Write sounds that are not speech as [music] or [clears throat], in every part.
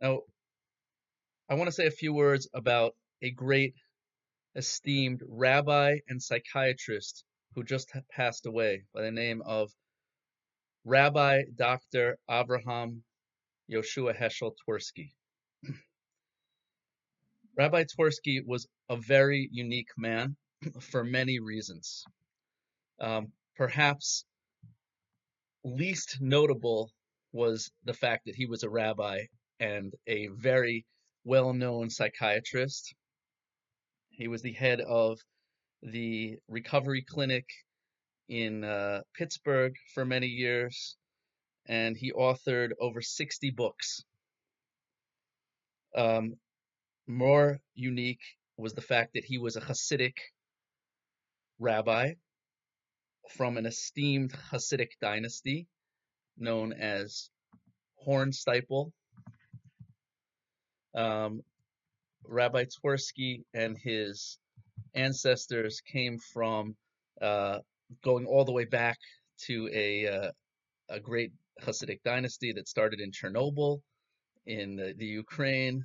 Now, I want to say a few words about a great, esteemed rabbi and psychiatrist who just passed away by the name of Rabbi Dr. Abraham Yoshua Heschel Twerski. [clears throat] Rabbi Twerski was a very unique man [clears throat] for many reasons. Um, perhaps least notable was the fact that he was a rabbi and a very well known psychiatrist. He was the head of the recovery clinic in uh, Pittsburgh for many years, and he authored over 60 books. Um, more unique was the fact that he was a Hasidic rabbi from an esteemed Hasidic dynasty known as Hornsteipel. Um, Rabbi Twerski and his ancestors came from uh, going all the way back to a uh, a great Hasidic dynasty that started in Chernobyl, in the, the Ukraine,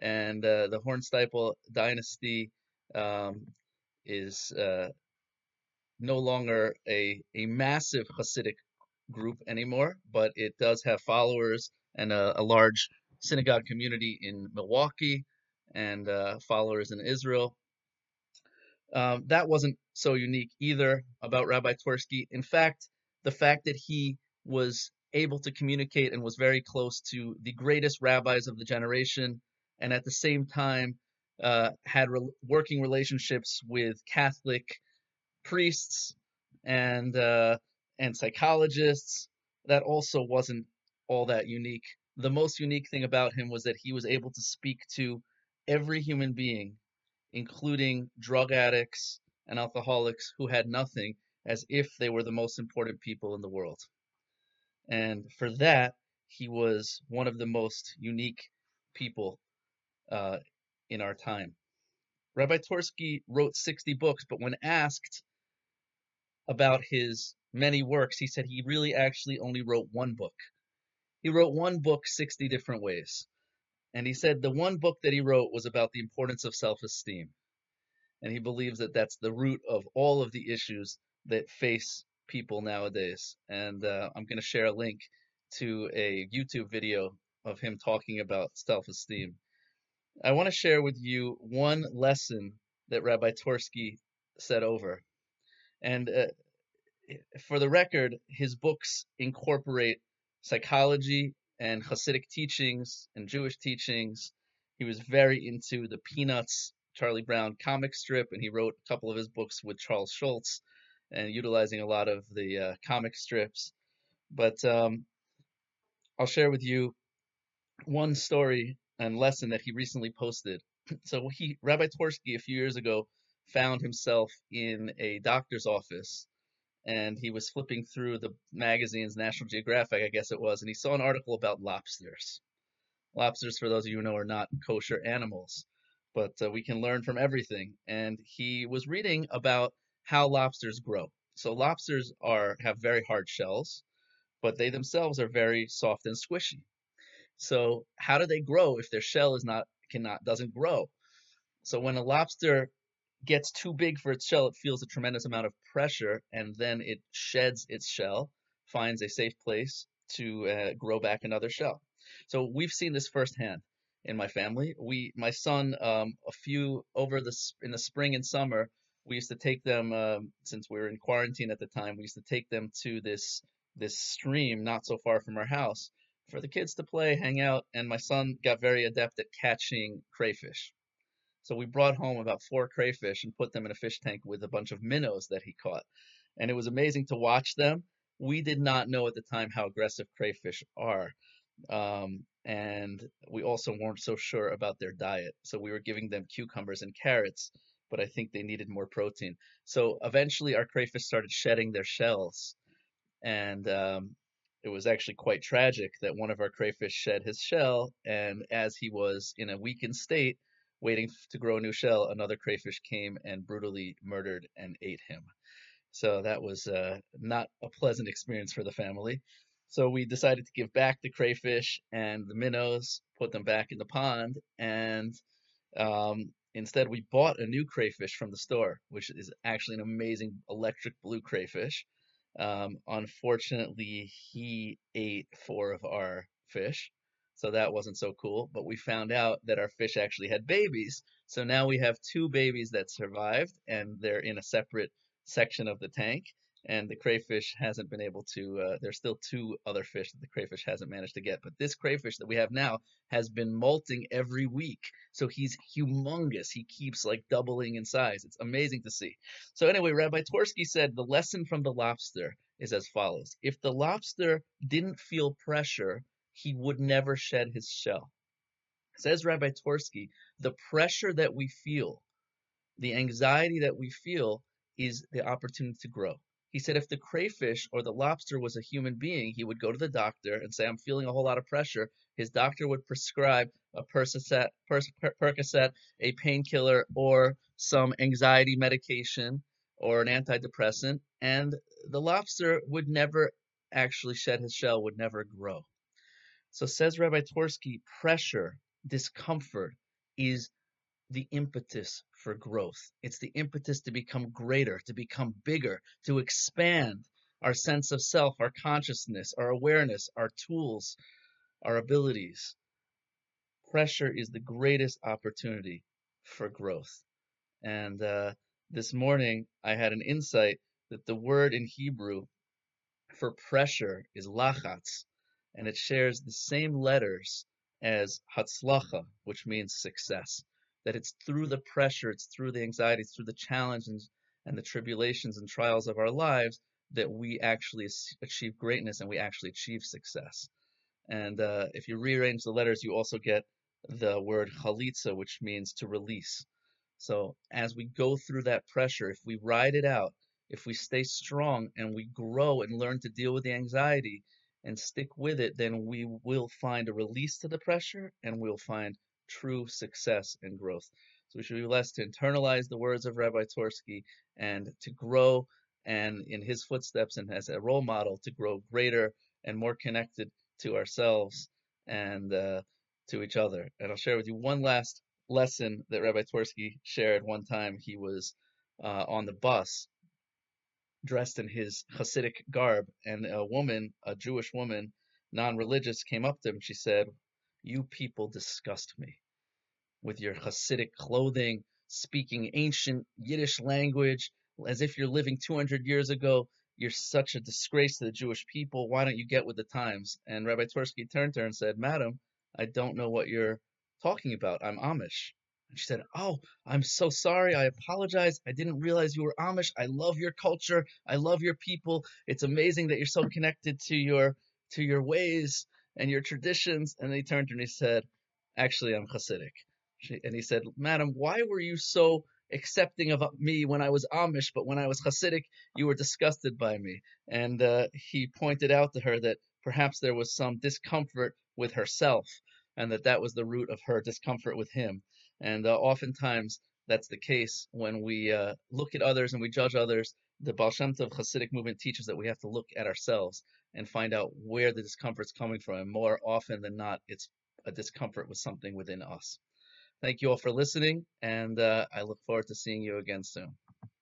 and uh, the Hornsteipel dynasty um, is uh, no longer a a massive Hasidic group anymore, but it does have followers and a, a large synagogue community in Milwaukee and uh, followers in Israel. Um, that wasn't so unique either about Rabbi Twerski. In fact, the fact that he was able to communicate and was very close to the greatest rabbis of the generation, and at the same time uh, had re- working relationships with Catholic priests and uh, and psychologists. That also wasn't all that unique. The most unique thing about him was that he was able to speak to every human being, including drug addicts and alcoholics who had nothing, as if they were the most important people in the world. And for that, he was one of the most unique people uh, in our time. Rabbi Twerski wrote 60 books, but when asked about his many works, he said he really actually only wrote one book. He wrote one book 60 different ways. And he said the one book that he wrote was about the importance of self esteem. And he believes that that's the root of all of the issues that face people nowadays. And uh, I'm going to share a link to a YouTube video of him talking about self esteem. I want to share with you one lesson that Rabbi Twerski said over. And uh, for the record, his books incorporate psychology and Hasidic teachings and Jewish teachings. He was very into the Peanuts, Charlie Brown comic strip, and he wrote a couple of his books with Charles Schulz and utilizing a lot of the uh, comic strips. But um, I'll share with you one story and lesson that he recently posted. [clears throat] So he, Rabbi Twerski, a few years ago, found himself in a doctor's office and he was flipping through the magazines, National Geographic, I guess it was, and he saw an article about lobsters. Lobsters, for those of you who know, are not kosher animals, but uh, we can learn from everything. And he was reading about how lobsters grow. So lobsters are have very hard shells, but they themselves are very soft and squishy. So how do they grow if their shell is not cannot doesn't grow? So when a lobster gets too big for its shell, it feels a tremendous amount of pressure, and then it sheds its shell, finds a safe place to uh, grow back another shell. So we've seen this firsthand in my family. We, my son, um, a few over the in the spring and summer, we used to take them um, since we were in quarantine at the time. We used to take them to this this stream not so far from our house for the kids to play, hang out, and my son got very adept at catching crayfish. So we brought home about four crayfish and put them in a fish tank with a bunch of minnows that he caught. And it was amazing to watch them. We did not know at the time how aggressive crayfish are. Um, and we also weren't so sure about their diet. So we were giving them cucumbers and carrots, but I think they needed more protein. So eventually our crayfish started shedding their shells. And um, it was actually quite tragic that one of our crayfish shed his shell. And as he was in a weakened state, waiting to grow a new shell, another crayfish came and brutally murdered and ate him. So that was uh, not a pleasant experience for the family. So we decided to give back the crayfish and the minnows, put them back in the pond, and um, instead we bought a new crayfish from the store, which is actually an amazing electric blue crayfish. Um, unfortunately, he ate four of our fish, so that wasn't so cool. But we found out that our fish actually had babies, so now we have two babies that survived, and they're in a separate section of the tank. And the crayfish hasn't been able to. Uh, there's still two other fish that the crayfish hasn't managed to get. But this crayfish that we have now has been molting every week, so he's humongous. He keeps like doubling in size. It's amazing to see. So anyway, Rabbi Twerski said the lesson from the lobster is as follows: If the lobster didn't feel pressure, he would never shed his shell. Says Rabbi Twerski, the pressure that we feel, the anxiety that we feel, is the opportunity to grow. He said if the crayfish or the lobster was a human being, he would go to the doctor and say, I'm feeling a whole lot of pressure. His doctor would prescribe a Percocet, Percocet a painkiller, or some anxiety medication or an antidepressant, and the lobster would never actually shed his shell, would never grow. So says Rabbi Twerski, pressure, discomfort is the impetus for growth. It's the impetus to become greater, to become bigger, to expand our sense of self, our consciousness, our awareness, our tools, our abilities. Pressure is the greatest opportunity for growth. And uh, this morning, I had an insight that the word in Hebrew for pressure is lachatz, and it shares the same letters as hatzlacha, which means success. That it's through the pressure, it's through the anxiety, it's through the challenges and the tribulations and trials of our lives that we actually achieve greatness and we actually achieve success. And uh, if you rearrange the letters, you also get the word chalitza, which means to release. So as we go through that pressure, if we ride it out, if we stay strong and we grow and learn to deal with the anxiety, and stick with it, then we will find a release to the pressure and we'll find true success and growth. So we should be blessed to internalize the words of Rabbi Twerski and to grow and in his footsteps and as a role model to grow greater and more connected to ourselves and uh, to each other. And I'll share with you one last lesson that Rabbi Twerski shared one time. He was uh, on the bus dressed in his Hasidic garb, and a woman, a Jewish woman, non-religious, came up to him. She said, "You people disgust me with your Hasidic clothing, speaking ancient Yiddish language as if you're living 200 years ago. You're such a disgrace to the Jewish people. Why don't you get with the times?" And Rabbi Twerski turned to her and said, "Madam, I don't know what you're talking about. I'm Amish." And she said, Oh, I'm so sorry. I apologize. I didn't realize you were Amish. I love your culture. I love your people. It's amazing that you're so connected to your to your ways and your traditions. And he turned to me and he said, Actually, I'm Hasidic. She, and he said, Madam, why were you so accepting of me when I was Amish, but when I was Hasidic, you were disgusted by me? And uh, he pointed out to her that perhaps there was some discomfort with herself and that that was the root of her discomfort with him. And uh, oftentimes that's the case when we uh, look at others and we judge others. The Baal Shem Tov Hasidic movement teaches that we have to look at ourselves and find out where the discomfort's coming from. And more often than not, it's a discomfort with something within us. Thank you all for listening, and uh, I look forward to seeing you again soon.